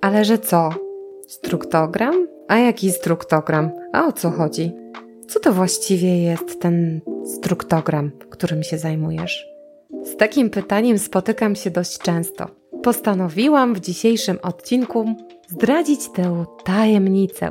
Ale że co? Struktogram? A jaki struktogram? A o co chodzi? Co to właściwie jest ten struktogram, którym się zajmujesz? Z takim pytaniem spotykam się dość często. Postanowiłam w dzisiejszym odcinku zdradzić tę tajemnicę.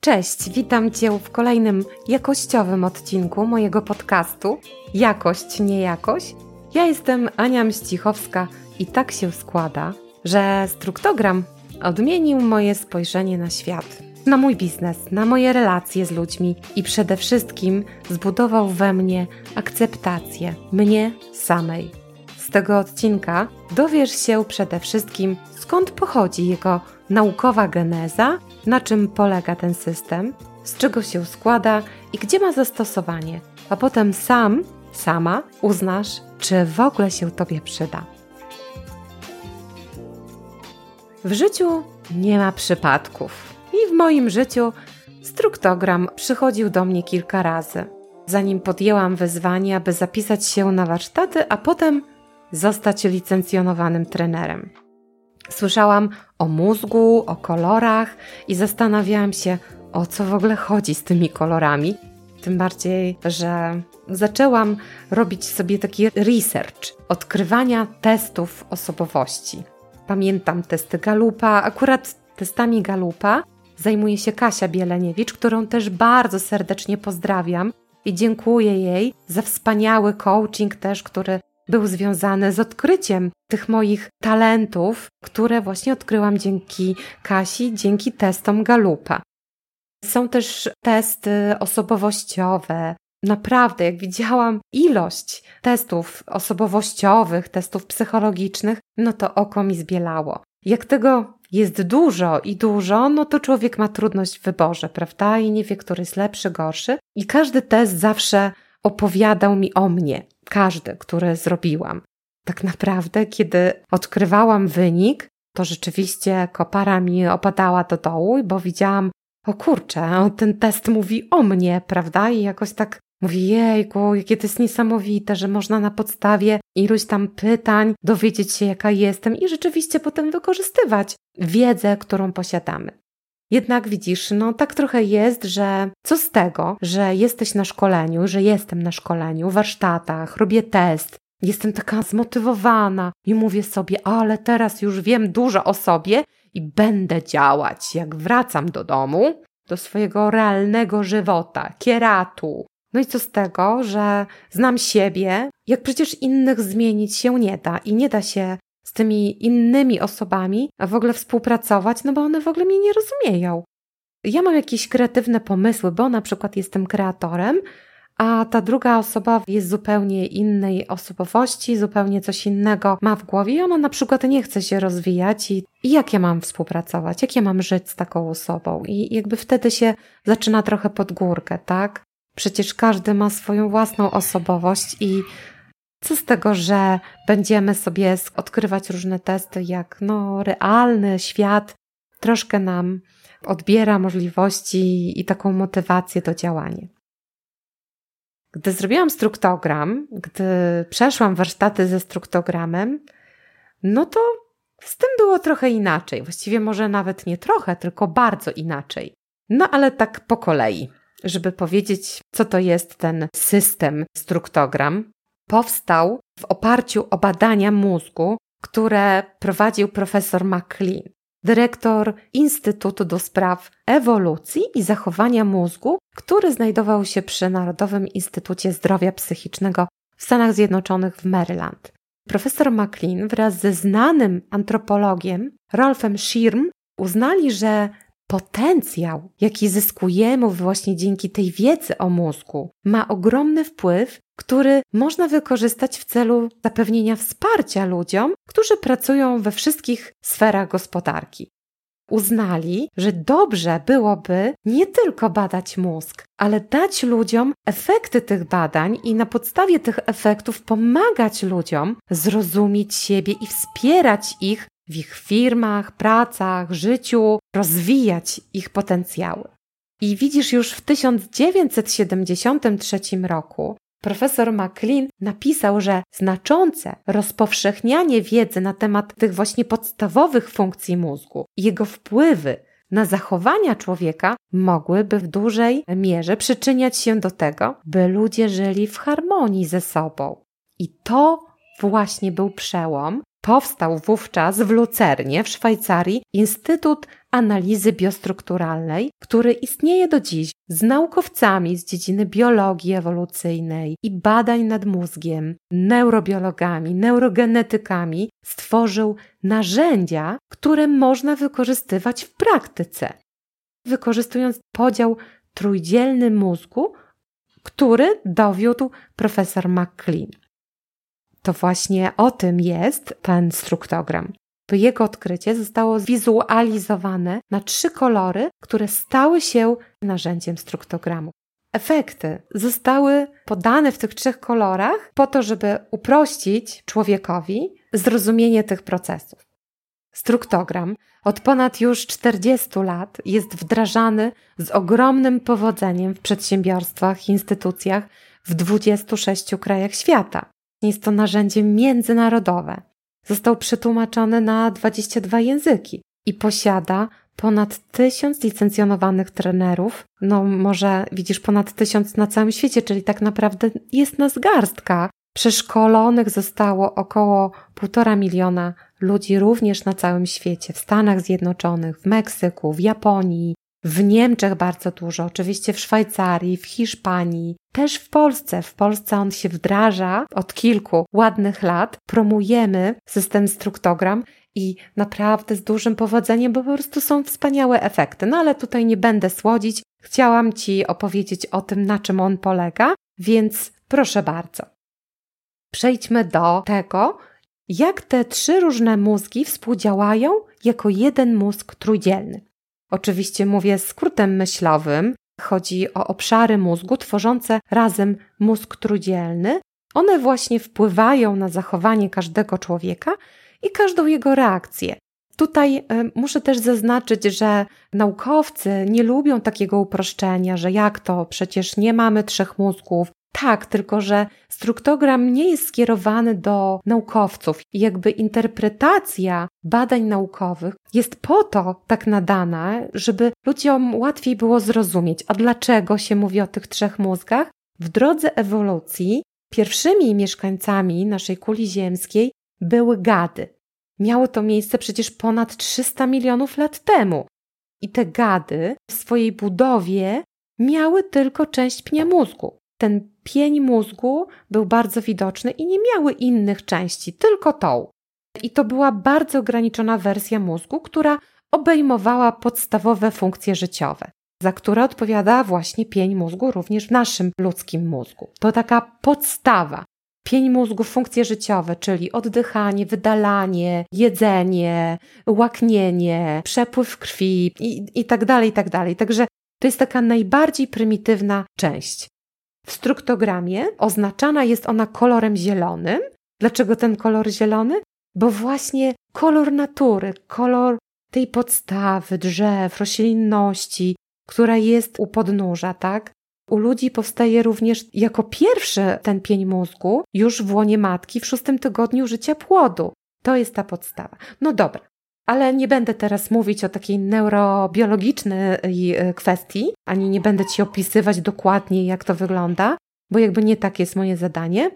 Cześć, witam Cię w kolejnym jakościowym odcinku mojego podcastu Jakość, nie jakość. Ja jestem Ania Mścichowska i tak się składa, że struktogram odmienił moje spojrzenie na świat, na mój biznes, na moje relacje z ludźmi i przede wszystkim zbudował we mnie akceptację mnie samej. Z tego odcinka dowiesz się przede wszystkim, skąd pochodzi jego naukowa geneza, na czym polega ten system, z czego się składa i gdzie ma zastosowanie, a potem sam, sama uznasz, czy w ogóle się Tobie przyda. W życiu nie ma przypadków. I w moim życiu struktogram przychodził do mnie kilka razy, zanim podjęłam wyzwanie, aby zapisać się na warsztaty, a potem zostać licencjonowanym trenerem. Słyszałam o mózgu, o kolorach i zastanawiałam się, o co w ogóle chodzi z tymi kolorami. Tym bardziej, że zaczęłam robić sobie taki research odkrywania testów osobowości. Pamiętam testy Galupa, akurat testami Galupa zajmuje się Kasia Bieleniewicz, którą też bardzo serdecznie pozdrawiam i dziękuję jej za wspaniały coaching też, który był związany z odkryciem tych moich talentów, które właśnie odkryłam dzięki Kasi, dzięki testom Galupa. Są też testy osobowościowe. Naprawdę, jak widziałam ilość testów osobowościowych, testów psychologicznych, no to oko mi zbielało. Jak tego jest dużo i dużo, no to człowiek ma trudność w wyborze, prawda? I nie wie, który jest lepszy, gorszy. I każdy test zawsze opowiadał mi o mnie. Każdy, który zrobiłam. Tak naprawdę, kiedy odkrywałam wynik, to rzeczywiście kopara mi opadała do dołu, bo widziałam, o kurczę, ten test mówi o mnie, prawda? I jakoś tak Mówi, jejku, jakie to jest niesamowite, że można na podstawie iluś tam pytań dowiedzieć się, jaka jestem i rzeczywiście potem wykorzystywać wiedzę, którą posiadamy. Jednak widzisz, no tak trochę jest, że co z tego, że jesteś na szkoleniu, że jestem na szkoleniu, warsztatach, robię test, jestem taka zmotywowana i mówię sobie, ale teraz już wiem dużo o sobie i będę działać. Jak wracam do domu, do swojego realnego żywota, kieratu, no i co z tego, że znam siebie, jak przecież innych zmienić się nie da i nie da się z tymi innymi osobami w ogóle współpracować, no bo one w ogóle mnie nie rozumieją. Ja mam jakieś kreatywne pomysły, bo na przykład jestem kreatorem, a ta druga osoba jest zupełnie innej osobowości, zupełnie coś innego ma w głowie i ona na przykład nie chce się rozwijać i, i jak ja mam współpracować, jak ja mam żyć z taką osobą i jakby wtedy się zaczyna trochę pod górkę, tak? Przecież każdy ma swoją własną osobowość i co z tego, że będziemy sobie odkrywać różne testy, jak no, realny świat troszkę nam odbiera możliwości i taką motywację do działania. Gdy zrobiłam struktogram, gdy przeszłam warsztaty ze struktogramem, no to z tym było trochę inaczej. Właściwie może nawet nie trochę, tylko bardzo inaczej. No ale tak po kolei żeby powiedzieć, co to jest ten system struktogram, powstał w oparciu o badania mózgu, które prowadził profesor McLean, dyrektor Instytutu do Spraw Ewolucji i Zachowania Mózgu, który znajdował się przy Narodowym Instytucie Zdrowia Psychicznego w Stanach Zjednoczonych w Maryland. Profesor McLean wraz ze znanym antropologiem Rolfem Schirm uznali, że potencjał, jaki zyskujemy właśnie dzięki tej wiedzy o mózgu, ma ogromny wpływ, który można wykorzystać w celu zapewnienia wsparcia ludziom, którzy pracują we wszystkich sferach gospodarki. Uznali, że dobrze byłoby nie tylko badać mózg, ale dać ludziom efekty tych badań i na podstawie tych efektów pomagać ludziom zrozumieć siebie i wspierać ich w ich firmach, pracach, życiu, rozwijać ich potencjały. I widzisz, już w 1973 roku Profesor McLean napisał, że znaczące rozpowszechnianie wiedzy na temat tych właśnie podstawowych funkcji mózgu i jego wpływy na zachowania człowieka mogłyby w dużej mierze przyczyniać się do tego, by ludzie żyli w harmonii ze sobą. I to właśnie był przełom. Powstał wówczas w Lucernie w Szwajcarii Instytut Analizy Biostrukturalnej, który istnieje do dziś z naukowcami z dziedziny biologii ewolucyjnej i badań nad mózgiem, neurobiologami, neurogenetykami, stworzył narzędzia, które można wykorzystywać w praktyce. Wykorzystując podział trójdzielny mózgu, który dowiódł profesor McLean. To właśnie o tym jest ten struktogram. To jego odkrycie zostało zwizualizowane na trzy kolory, które stały się narzędziem struktogramu. Efekty zostały podane w tych trzech kolorach po to, żeby uprościć człowiekowi zrozumienie tych procesów. Struktogram od ponad już 40 lat jest wdrażany z ogromnym powodzeniem w przedsiębiorstwach instytucjach w 26 krajach świata. Jest to narzędzie międzynarodowe. Został przetłumaczony na 22 języki i posiada ponad tysiąc licencjonowanych trenerów. No, może widzisz ponad tysiąc na całym świecie, czyli tak naprawdę jest nas garstka. Przeszkolonych zostało około półtora miliona ludzi również na całym świecie, w Stanach Zjednoczonych, w Meksyku, w Japonii, w Niemczech bardzo dużo, oczywiście w Szwajcarii, w Hiszpanii, też w Polsce. W Polsce on się wdraża od kilku ładnych lat. Promujemy system struktogram i naprawdę z dużym powodzeniem, bo po prostu są wspaniałe efekty. No ale tutaj nie będę słodzić. Chciałam Ci opowiedzieć o tym, na czym on polega, więc proszę bardzo. Przejdźmy do tego, jak te trzy różne mózgi współdziałają jako jeden mózg trójdzielny. Oczywiście mówię skrótem myślowym. Chodzi o obszary mózgu tworzące razem mózg trójdzielny. One właśnie wpływają na zachowanie każdego człowieka i każdą jego reakcję. Tutaj y, muszę też zaznaczyć, że naukowcy nie lubią takiego uproszczenia, że jak to, przecież nie mamy trzech mózgów, tak, tylko że struktogram nie jest skierowany do naukowców jakby interpretacja badań naukowych jest po to tak nadana, żeby ludziom łatwiej było zrozumieć, a dlaczego się mówi o tych trzech mózgach. W drodze ewolucji pierwszymi mieszkańcami naszej kuli ziemskiej były gady. Miało to miejsce przecież ponad 300 milionów lat temu. I te gady w swojej budowie miały tylko część pnia mózgu ten pień mózgu był bardzo widoczny i nie miały innych części, tylko tą. I to była bardzo ograniczona wersja mózgu, która obejmowała podstawowe funkcje życiowe, za które odpowiada właśnie pień mózgu również w naszym ludzkim mózgu. To taka podstawa. Pień mózgu, funkcje życiowe, czyli oddychanie, wydalanie, jedzenie, łaknienie, przepływ krwi i, i tak dalej, i tak dalej. Także to jest taka najbardziej prymitywna część. W struktogramie oznaczana jest ona kolorem zielonym. Dlaczego ten kolor zielony? Bo właśnie kolor natury, kolor tej podstawy, drzew, roślinności, która jest u podnóża, tak? U ludzi powstaje również jako pierwszy ten pień mózgu już w łonie matki w szóstym tygodniu życia płodu. To jest ta podstawa. No dobra, ale nie będę teraz mówić o takiej neurobiologicznej e, kwestii, ani nie będę Ci opisywać dokładnie, jak to wygląda, bo jakby nie tak jest moje zadanie.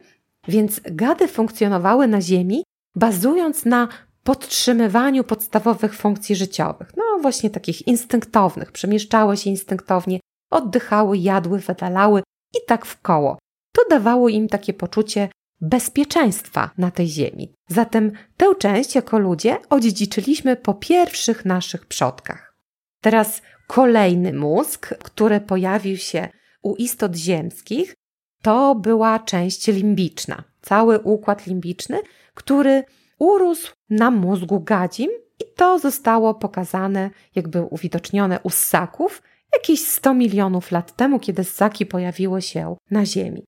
Więc gady funkcjonowały na Ziemi, bazując na podtrzymywaniu podstawowych funkcji życiowych, no właśnie takich instynktownych, przemieszczały się instynktownie, oddychały, jadły, wydalały i tak w koło. To dawało im takie poczucie bezpieczeństwa na tej ziemi. Zatem tę część jako ludzie odziedziczyliśmy po pierwszych naszych przodkach. Teraz kolejny mózg, który pojawił się u istot ziemskich, to była część limbiczna, cały układ limbiczny, który urósł na mózgu gadzim i to zostało pokazane, jakby uwidocznione u ssaków jakieś 100 milionów lat temu, kiedy ssaki pojawiły się na Ziemi.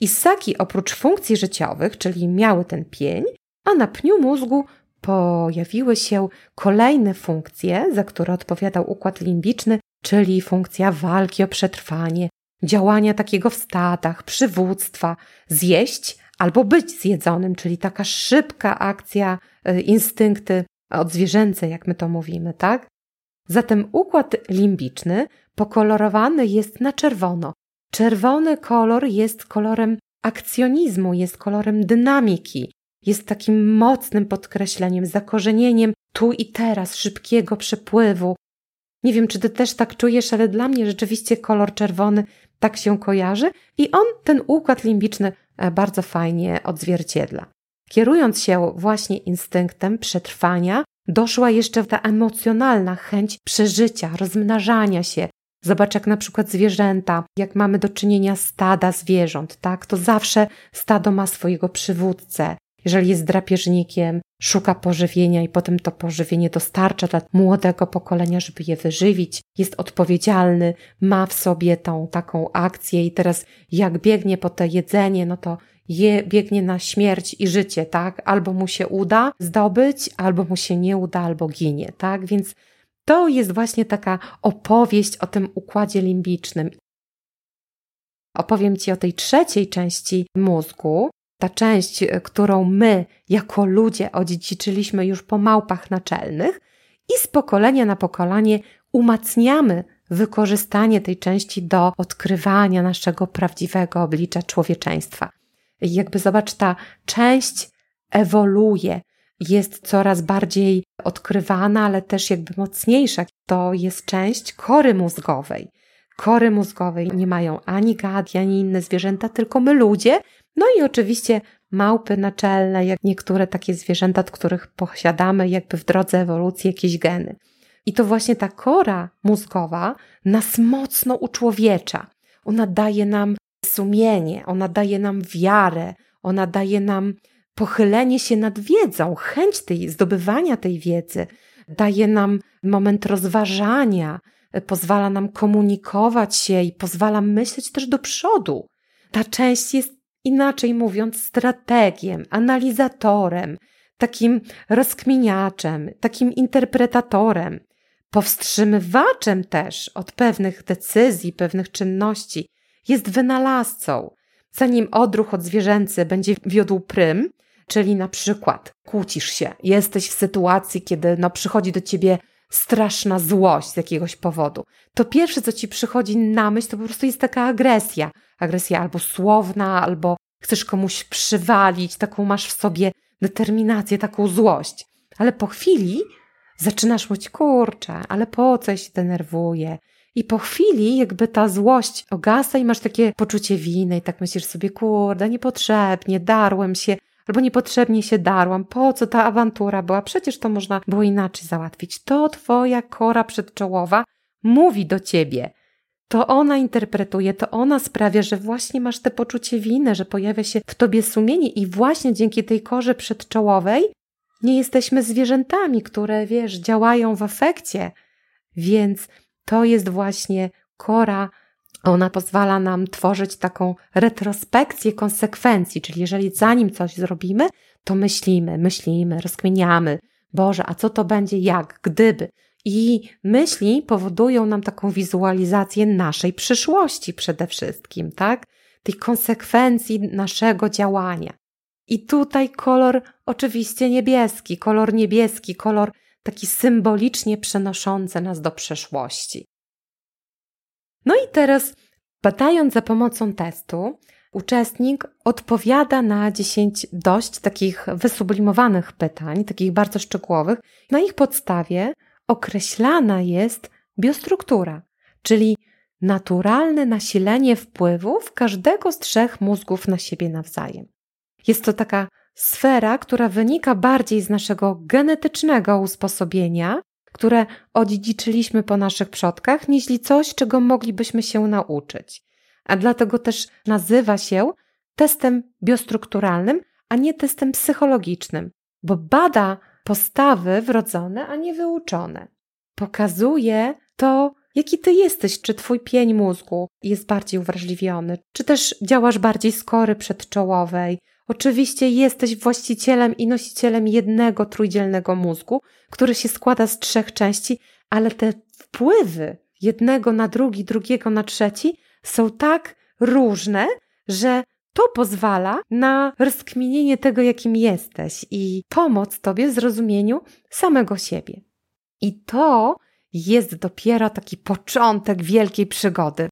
I ssaki oprócz funkcji życiowych, czyli miały ten pień, a na pniu mózgu pojawiły się kolejne funkcje, za które odpowiadał układ limbiczny, czyli funkcja walki o przetrwanie, działania takiego w stadach, przywództwa, zjeść albo być zjedzonym, czyli taka szybka akcja, y, instynkty odzwierzęce, jak my to mówimy, tak? Zatem układ limbiczny pokolorowany jest na czerwono. Czerwony kolor jest kolorem akcjonizmu, jest kolorem dynamiki, jest takim mocnym podkreśleniem, zakorzenieniem tu i teraz, szybkiego przepływu. Nie wiem, czy ty też tak czujesz, ale dla mnie rzeczywiście kolor czerwony tak się kojarzy i on ten układ limbiczny e, bardzo fajnie odzwierciedla. Kierując się właśnie instynktem przetrwania, doszła jeszcze ta emocjonalna chęć przeżycia, rozmnażania się. Zobacz, jak na przykład zwierzęta, jak mamy do czynienia stada zwierząt, tak? To zawsze stado ma swojego przywódcę. Jeżeli jest drapieżnikiem, szuka pożywienia i potem to pożywienie dostarcza dla młodego pokolenia, żeby je wyżywić, jest odpowiedzialny, ma w sobie tą taką akcję i teraz jak biegnie po to jedzenie, no to je, biegnie na śmierć i życie, tak? Albo mu się uda zdobyć, albo mu się nie uda, albo ginie, tak? Więc to jest właśnie taka opowieść o tym układzie limbicznym. Opowiem Ci o tej trzeciej części mózgu, ta część, którą my jako ludzie odziedziczyliśmy już po małpach naczelnych i z pokolenia na pokolenie umacniamy wykorzystanie tej części do odkrywania naszego prawdziwego oblicza człowieczeństwa. Jakby zobacz, ta część ewoluuje, jest coraz bardziej odkrywana, ale też jakby mocniejsza. To jest część kory mózgowej. Kory mózgowej nie mają ani gad, ani inne zwierzęta, tylko my ludzie. No i oczywiście małpy naczelne, jak niektóre takie zwierzęta, od których posiadamy jakby w drodze ewolucji jakieś geny. I to właśnie ta kora mózgowa nas mocno uczłowiecza. Ona daje nam sumienie, ona daje nam wiarę, ona daje nam pochylenie się nad wiedzą, chęć tej zdobywania tej wiedzy, daje nam moment rozważania, pozwala nam komunikować się i pozwala myśleć też do przodu. Ta część jest inaczej mówiąc strategiem, analizatorem, takim rozkminiaczem, takim interpretatorem, powstrzymywaczem też od pewnych decyzji, pewnych czynności, jest wynalazcą. Zanim odruch odzwierzęcy będzie wiódł prym, czyli na przykład kłócisz się, jesteś w sytuacji, kiedy no, przychodzi do ciebie straszna złość z jakiegoś powodu, to pierwsze, co ci przychodzi na myśl, to po prostu jest taka agresja. Agresja albo słowna, albo chcesz komuś przywalić, taką masz w sobie determinację, taką złość. Ale po chwili zaczynasz mówić, kurczę, ale po co się denerwuję? I po chwili jakby ta złość ogasa i masz takie poczucie winy i tak myślisz sobie, kurde, niepotrzebnie, darłem się, albo niepotrzebnie się darłam, po co ta awantura była, przecież to można było inaczej załatwić. To twoja kora przedczołowa mówi do ciebie. To ona interpretuje, to ona sprawia, że właśnie masz te poczucie winy, że pojawia się w tobie sumienie i właśnie dzięki tej korze przedczołowej nie jesteśmy zwierzętami, które, wiesz, działają w efekcie. Więc to jest właśnie kora. Ona pozwala nam tworzyć taką retrospekcję konsekwencji, czyli jeżeli zanim coś zrobimy, to myślimy, myślimy, rozkminiamy. Boże, a co to będzie, jak, gdyby. I myśli powodują nam taką wizualizację naszej przyszłości przede wszystkim, tak? Tej konsekwencji naszego działania. I tutaj kolor oczywiście niebieski, kolor niebieski, kolor taki symbolicznie przenoszący nas do przeszłości. No i teraz, badając za pomocą testu, uczestnik odpowiada na 10 dość takich wysublimowanych pytań, takich bardzo szczegółowych. Na ich podstawie określana jest biostruktura, czyli naturalne nasilenie wpływów każdego z trzech mózgów na siebie nawzajem. Jest to taka sfera, która wynika bardziej z naszego genetycznego usposobienia, które odziedziczyliśmy po naszych przodkach, niż coś, czego moglibyśmy się nauczyć. A dlatego też nazywa się testem biostrukturalnym, a nie testem psychologicznym, bo bada postawy wrodzone, a nie wyuczone. Pokazuje to, jaki ty jesteś, czy twój pień mózgu jest bardziej uwrażliwiony, czy też działasz bardziej z kory przedczołowej, Oczywiście jesteś właścicielem i nosicielem jednego trójdzielnego mózgu, który się składa z trzech części, ale te wpływy jednego na drugi, drugiego na trzeci są tak różne, że to pozwala na rozkminienie tego, jakim jesteś i pomoc Tobie w zrozumieniu samego siebie. I to jest dopiero taki początek wielkiej przygody.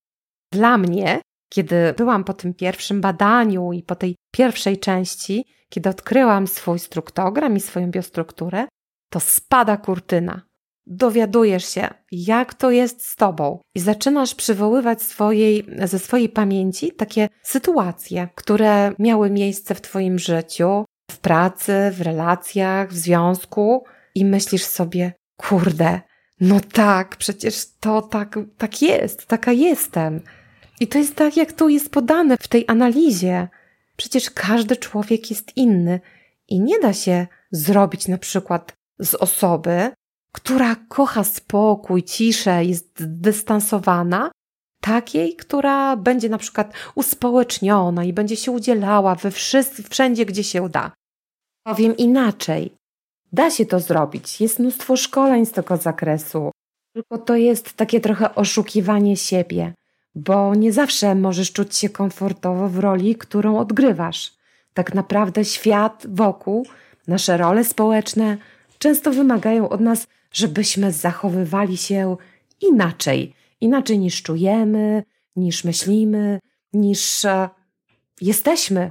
Dla mnie, kiedy byłam po tym pierwszym badaniu i po tej pierwszej części, kiedy odkryłam swój struktogram i swoją biostrukturę, to spada kurtyna. Dowiadujesz się, jak to jest z tobą, i zaczynasz przywoływać swojej, ze swojej pamięci takie sytuacje, które miały miejsce w twoim życiu, w pracy, w relacjach, w związku, i myślisz sobie, kurde, no tak, przecież to tak, tak jest, taka jestem. I to jest tak, jak tu jest podane w tej analizie. Przecież każdy człowiek jest inny i nie da się zrobić na przykład z osoby, która kocha spokój, ciszę, jest dystansowana, takiej, która będzie na przykład uspołeczniona i będzie się udzielała we wszędzie, gdzie się da. Powiem inaczej. Da się to zrobić. Jest mnóstwo szkoleń z tego zakresu. Tylko to jest takie trochę oszukiwanie siebie, bo nie zawsze możesz czuć się komfortowo w roli, którą odgrywasz. Tak naprawdę świat wokół, nasze role społeczne często wymagają od nas, żebyśmy zachowywali się inaczej. Inaczej niż czujemy, niż myślimy, niż e, jesteśmy.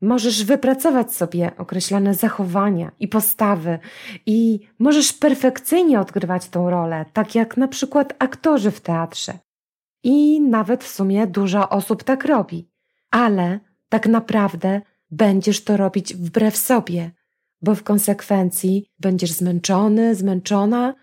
Możesz wypracować sobie określone zachowania i postawy, i możesz perfekcyjnie odgrywać tą rolę, tak jak na przykład aktorzy w teatrze. I nawet w sumie dużo osób tak robi. Ale tak naprawdę będziesz to robić wbrew sobie, bo w konsekwencji będziesz zmęczony, zmęczona,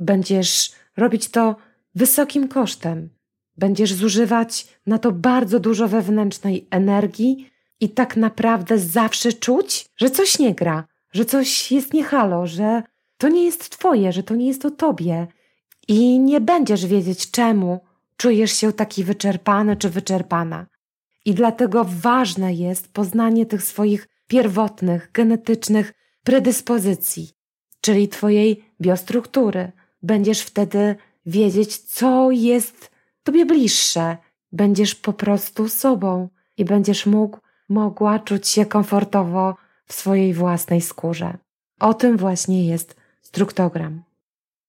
będziesz robić to wysokim kosztem. Będziesz zużywać na to bardzo dużo wewnętrznej energii i tak naprawdę zawsze czuć, że coś nie gra, że coś jest niehalo, że to nie jest twoje, że to nie jest o tobie. I nie będziesz wiedzieć, czemu czujesz się taki wyczerpany czy wyczerpana. I dlatego ważne jest poznanie tych swoich pierwotnych, genetycznych predyspozycji, czyli Twojej biostruktury. Będziesz wtedy wiedzieć, co jest Tobie bliższe. Będziesz po prostu sobą i będziesz mógł, mogła czuć się komfortowo w swojej własnej skórze. O tym właśnie jest struktogram.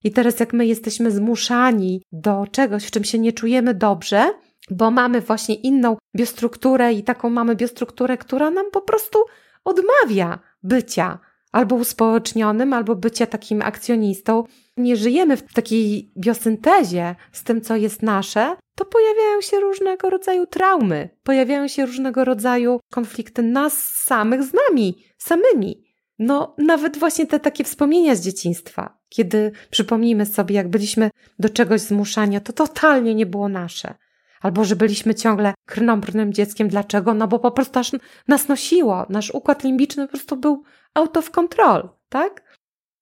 I teraz, jak my jesteśmy zmuszani do czegoś, w czym się nie czujemy dobrze, bo mamy właśnie inną biostrukturę i taką mamy biostrukturę, która nam po prostu odmawia bycia albo uspołecznionym, albo bycia takim akcjonistą. Nie żyjemy w takiej biosyntezie z tym, co jest nasze, to pojawiają się różnego rodzaju traumy, pojawiają się różnego rodzaju konflikty nas samych z nami, samymi. No, nawet właśnie te takie wspomnienia z dzieciństwa, kiedy przypomnimy sobie, jak byliśmy do czegoś zmuszani, to totalnie nie było nasze. Albo że byliśmy ciągle krnąbrnym dzieckiem. Dlaczego? No bo po prostu aż nas nosiło. Nasz układ limbiczny po prostu był out of control, tak?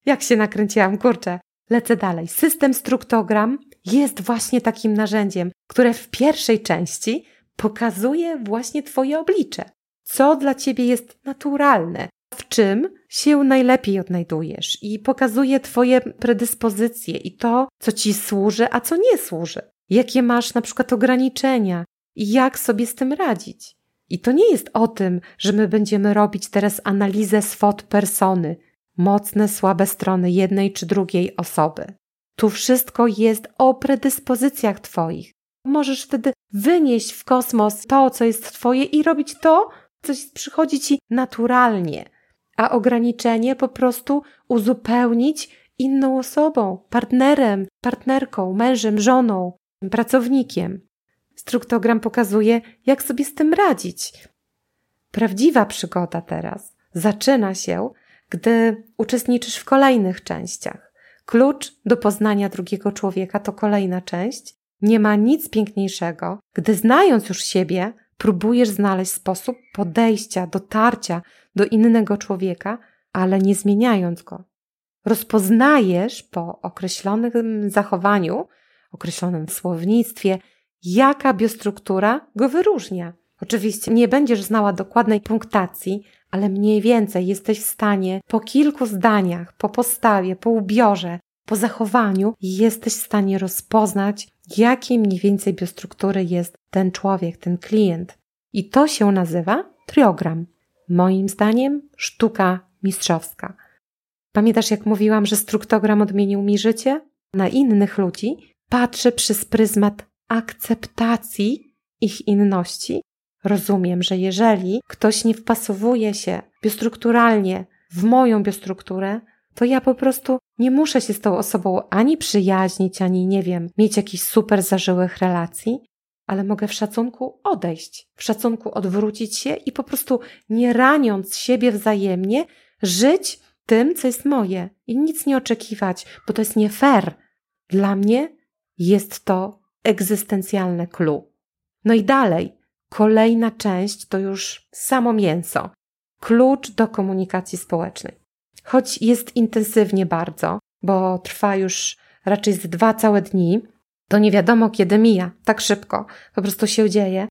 Jak się nakręciłam, kurczę. Lecę dalej. System struktogram jest właśnie takim narzędziem, które w pierwszej części pokazuje właśnie Twoje oblicze. Co dla Ciebie jest naturalne, w czym się najlepiej odnajdujesz i pokazuje Twoje predyspozycje i to, co Ci służy, a co nie służy. Jakie masz na przykład ograniczenia i jak sobie z tym radzić. I to nie jest o tym, że my będziemy robić teraz analizę swot persony, mocne, słabe strony jednej czy drugiej osoby. Tu wszystko jest o predyspozycjach Twoich. Możesz wtedy wynieść w kosmos to, co jest Twoje i robić to, co przychodzi Ci naturalnie, a ograniczenie po prostu uzupełnić inną osobą, partnerem, partnerką, mężem, żoną, pracownikiem. Struktogram pokazuje, jak sobie z tym radzić. Prawdziwa przygoda teraz zaczyna się, gdy uczestniczysz w kolejnych częściach. Klucz do poznania drugiego człowieka to kolejna część. Nie ma nic piękniejszego, gdy znając już siebie, próbujesz znaleźć sposób podejścia, dotarcia do innego człowieka, ale nie zmieniając go. Rozpoznajesz po określonym zachowaniu, określonym słownictwie, jaka biostruktura go wyróżnia. Oczywiście nie będziesz znała dokładnej punktacji, ale mniej więcej jesteś w stanie po kilku zdaniach, po postawie, po ubiorze, po zachowaniu, jesteś w stanie rozpoznać, jakiej mniej więcej biostruktury jest ten człowiek, ten klient. I to się nazywa triogram. Moim zdaniem sztuka mistrzowska. Pamiętasz, jak mówiłam, że struktogram odmienił mi życie? Na innych ludzi patrzę przez pryzmat akceptacji ich inności. Rozumiem, że jeżeli ktoś nie wpasowuje się biostrukturalnie w moją biostrukturę, to ja po prostu nie muszę się z tą osobą ani przyjaźnić, ani nie wiem, mieć jakichś super zażyłych relacji, ale mogę w szacunku odejść, w szacunku odwrócić się i po prostu nie raniąc siebie wzajemnie, żyć tym, co jest moje i nic nie oczekiwać, bo to jest nie fair. Dla mnie jest to egzystencjalne clue. No i dalej, kolejna część to już samo mięso. Klucz do komunikacji społecznej. Choć jest intensywnie bardzo, bo trwa już raczej z dwa całe dni, to nie wiadomo kiedy mija, tak szybko, po prostu się dzieje.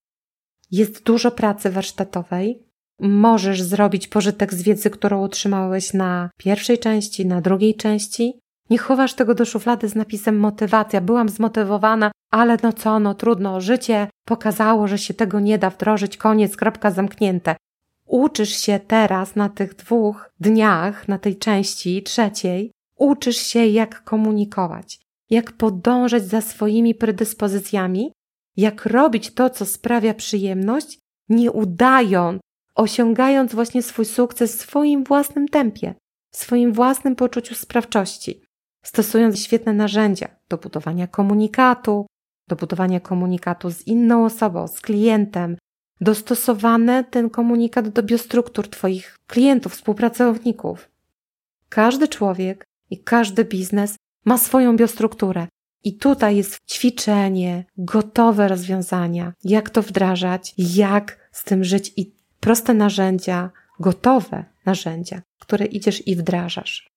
Jest dużo pracy warsztatowej. Możesz zrobić pożytek z wiedzy, którą otrzymałeś na pierwszej części, na drugiej części. Nie chowasz tego do szuflady z napisem motywacja. Byłam zmotywowana, ale no co, no trudno. Życie pokazało, że się tego nie da wdrożyć. Koniec, kropka zamknięte. Uczysz się teraz na tych dwóch dniach, na tej części trzeciej, uczysz się jak komunikować jak podążać za swoimi predyspozycjami, jak robić to, co sprawia przyjemność, nie udając, osiągając właśnie swój sukces w swoim własnym tempie, w swoim własnym poczuciu sprawczości, stosując świetne narzędzia do budowania komunikatu, do budowania komunikatu z inną osobą, z klientem, dostosowane ten komunikat do biostruktur Twoich klientów, współpracowników. Każdy człowiek i każdy biznes ma swoją biostrukturę. I tutaj jest ćwiczenie, gotowe rozwiązania, jak to wdrażać, jak z tym żyć i proste narzędzia, gotowe narzędzia, które idziesz i wdrażasz.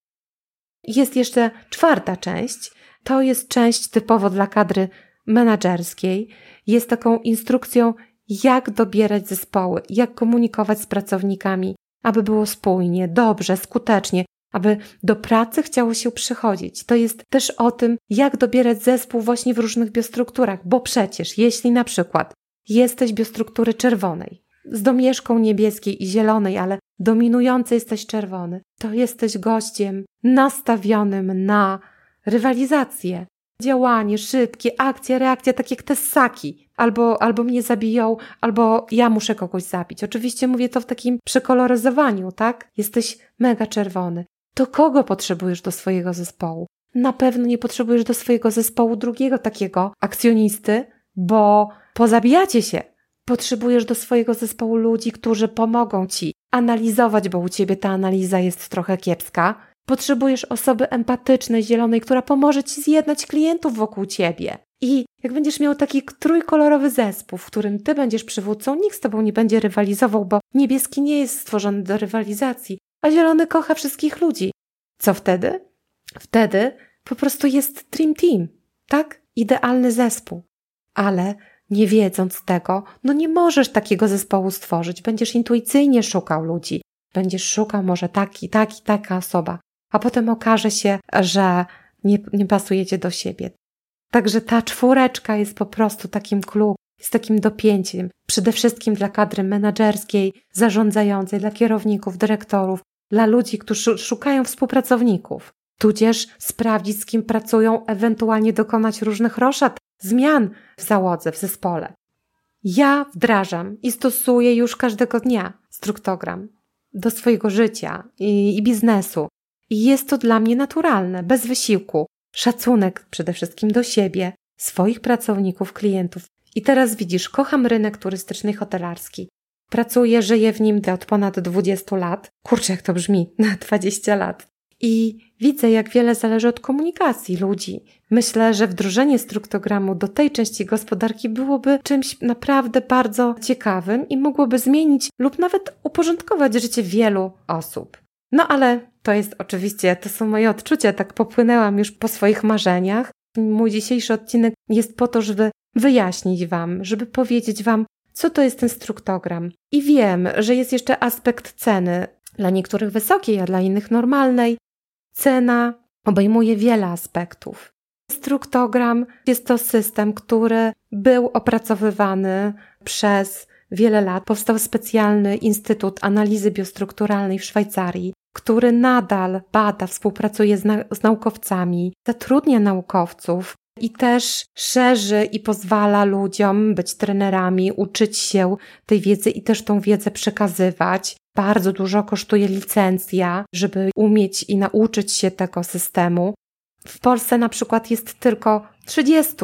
Jest jeszcze czwarta część. To jest część typowo dla kadry menedżerskiej. Jest taką instrukcją, jak dobierać zespoły, jak komunikować z pracownikami, aby było spójnie, dobrze, skutecznie, aby do pracy chciało się przychodzić. To jest też o tym, jak dobierać zespół właśnie w różnych biostrukturach, bo przecież jeśli na przykład jesteś biostruktury czerwonej, z domieszką niebieskiej i zielonej, ale dominujący jesteś czerwony, to jesteś gościem nastawionym na rywalizację. Działanie, szybkie, akcja, reakcja, tak jak te ssaki. Albo, albo mnie zabiją, albo ja muszę kogoś zabić. Oczywiście mówię to w takim przekoloryzowaniu, tak? Jesteś mega czerwony to kogo potrzebujesz do swojego zespołu? Na pewno nie potrzebujesz do swojego zespołu drugiego takiego akcjonisty, bo pozabijacie się. Potrzebujesz do swojego zespołu ludzi, którzy pomogą ci analizować, bo u ciebie ta analiza jest trochę kiepska. Potrzebujesz osoby empatycznej, zielonej, która pomoże ci zjednać klientów wokół ciebie. I jak będziesz miał taki trójkolorowy zespół, w którym ty będziesz przywódcą, nikt z tobą nie będzie rywalizował, bo niebieski nie jest stworzony do rywalizacji a zielony kocha wszystkich ludzi. Co wtedy? Wtedy po prostu jest Dream Team, tak? Idealny zespół. Ale nie wiedząc tego, no nie możesz takiego zespołu stworzyć. Będziesz intuicyjnie szukał ludzi. Będziesz szukał może taki, taki, taka osoba, a potem okaże się, że nie, nie pasujecie do siebie. Także ta czwóreczka jest po prostu takim clue, jest takim dopięciem. Przede wszystkim dla kadry menedżerskiej, zarządzającej, dla kierowników, dyrektorów, dla ludzi, którzy szukają współpracowników, tudzież sprawdzić, z kim pracują, ewentualnie dokonać różnych roszad, zmian w załodze, w zespole. Ja wdrażam i stosuję już każdego dnia struktogram do swojego życia i, i biznesu. I jest to dla mnie naturalne, bez wysiłku. Szacunek przede wszystkim do siebie, swoich pracowników, klientów. I teraz widzisz, kocham rynek turystyczny i hotelarski. Pracuję, żyję w nim od ponad 20 lat. Kurczę, jak to brzmi, na 20 lat. I widzę, jak wiele zależy od komunikacji ludzi. Myślę, że wdrożenie struktogramu do tej części gospodarki byłoby czymś naprawdę bardzo ciekawym i mogłoby zmienić lub nawet uporządkować życie wielu osób. No ale to jest oczywiście, to są moje odczucia, tak popłynęłam już po swoich marzeniach. Mój dzisiejszy odcinek jest po to, żeby wyjaśnić Wam, żeby powiedzieć Wam, co to jest ten struktogram. I wiem, że jest jeszcze aspekt ceny, dla niektórych wysokiej, a dla innych normalnej. Cena obejmuje wiele aspektów. Struktogram jest to system, który był opracowywany przez wiele lat. Powstał specjalny Instytut Analizy Biostrukturalnej w Szwajcarii, który nadal bada, współpracuje z, na z naukowcami, zatrudnia naukowców i też szerzy i pozwala ludziom być trenerami, uczyć się tej wiedzy i też tą wiedzę przekazywać. Bardzo dużo kosztuje licencja, żeby umieć i nauczyć się tego systemu. W Polsce na przykład jest tylko 30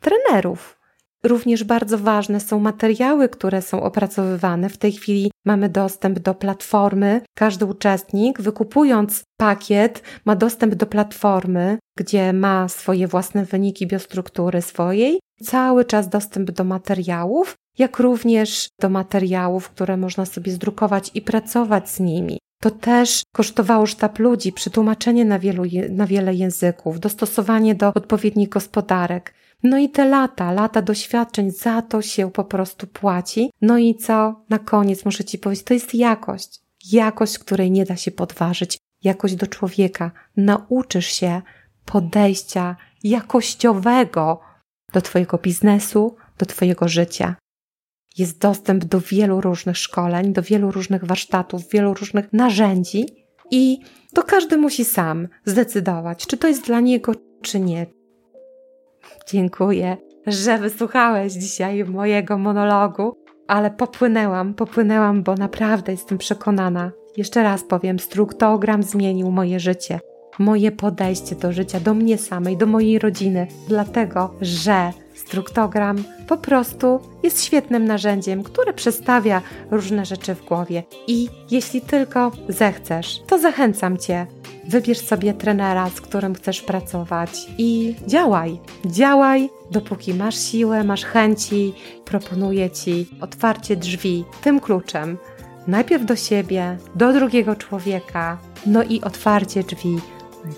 trenerów. Również bardzo ważne są materiały, które są opracowywane. W tej chwili mamy dostęp do platformy. Każdy uczestnik, wykupując pakiet, ma dostęp do platformy, gdzie ma swoje własne wyniki biostruktury swojej, cały czas dostęp do materiałów, jak również do materiałów, które można sobie zdrukować i pracować z nimi. To też kosztowało sztab ludzi, przetłumaczenie na, wielu, na wiele języków, dostosowanie do odpowiednich gospodarek. No i te lata, lata doświadczeń, za to się po prostu płaci. No i co? Na koniec muszę Ci powiedzieć, to jest jakość. Jakość, której nie da się podważyć. Jakość do człowieka. Nauczysz się podejścia jakościowego do Twojego biznesu, do Twojego życia. Jest dostęp do wielu różnych szkoleń, do wielu różnych warsztatów, wielu różnych narzędzi i to każdy musi sam zdecydować, czy to jest dla niego, czy nie. Dziękuję, że wysłuchałeś dzisiaj mojego monologu, ale popłynęłam, popłynęłam, bo naprawdę jestem przekonana. Jeszcze raz powiem, struktogram zmienił moje życie, moje podejście do życia, do mnie samej, do mojej rodziny, dlatego że struktogram po prostu jest świetnym narzędziem, które przestawia różne rzeczy w głowie. I jeśli tylko zechcesz, to zachęcam Cię Wybierz sobie trenera, z którym chcesz pracować i działaj. Działaj, dopóki masz siłę, masz chęci. Proponuję ci otwarcie drzwi tym kluczem. Najpierw do siebie, do drugiego człowieka, no i otwarcie drzwi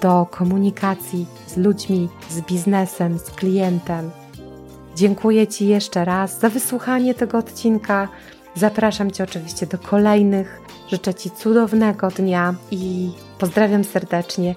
do komunikacji z ludźmi, z biznesem, z klientem. Dziękuję Ci jeszcze raz za wysłuchanie tego odcinka. Zapraszam Cię oczywiście do kolejnych. Życzę Ci cudownego dnia i pozdrawiam serdecznie.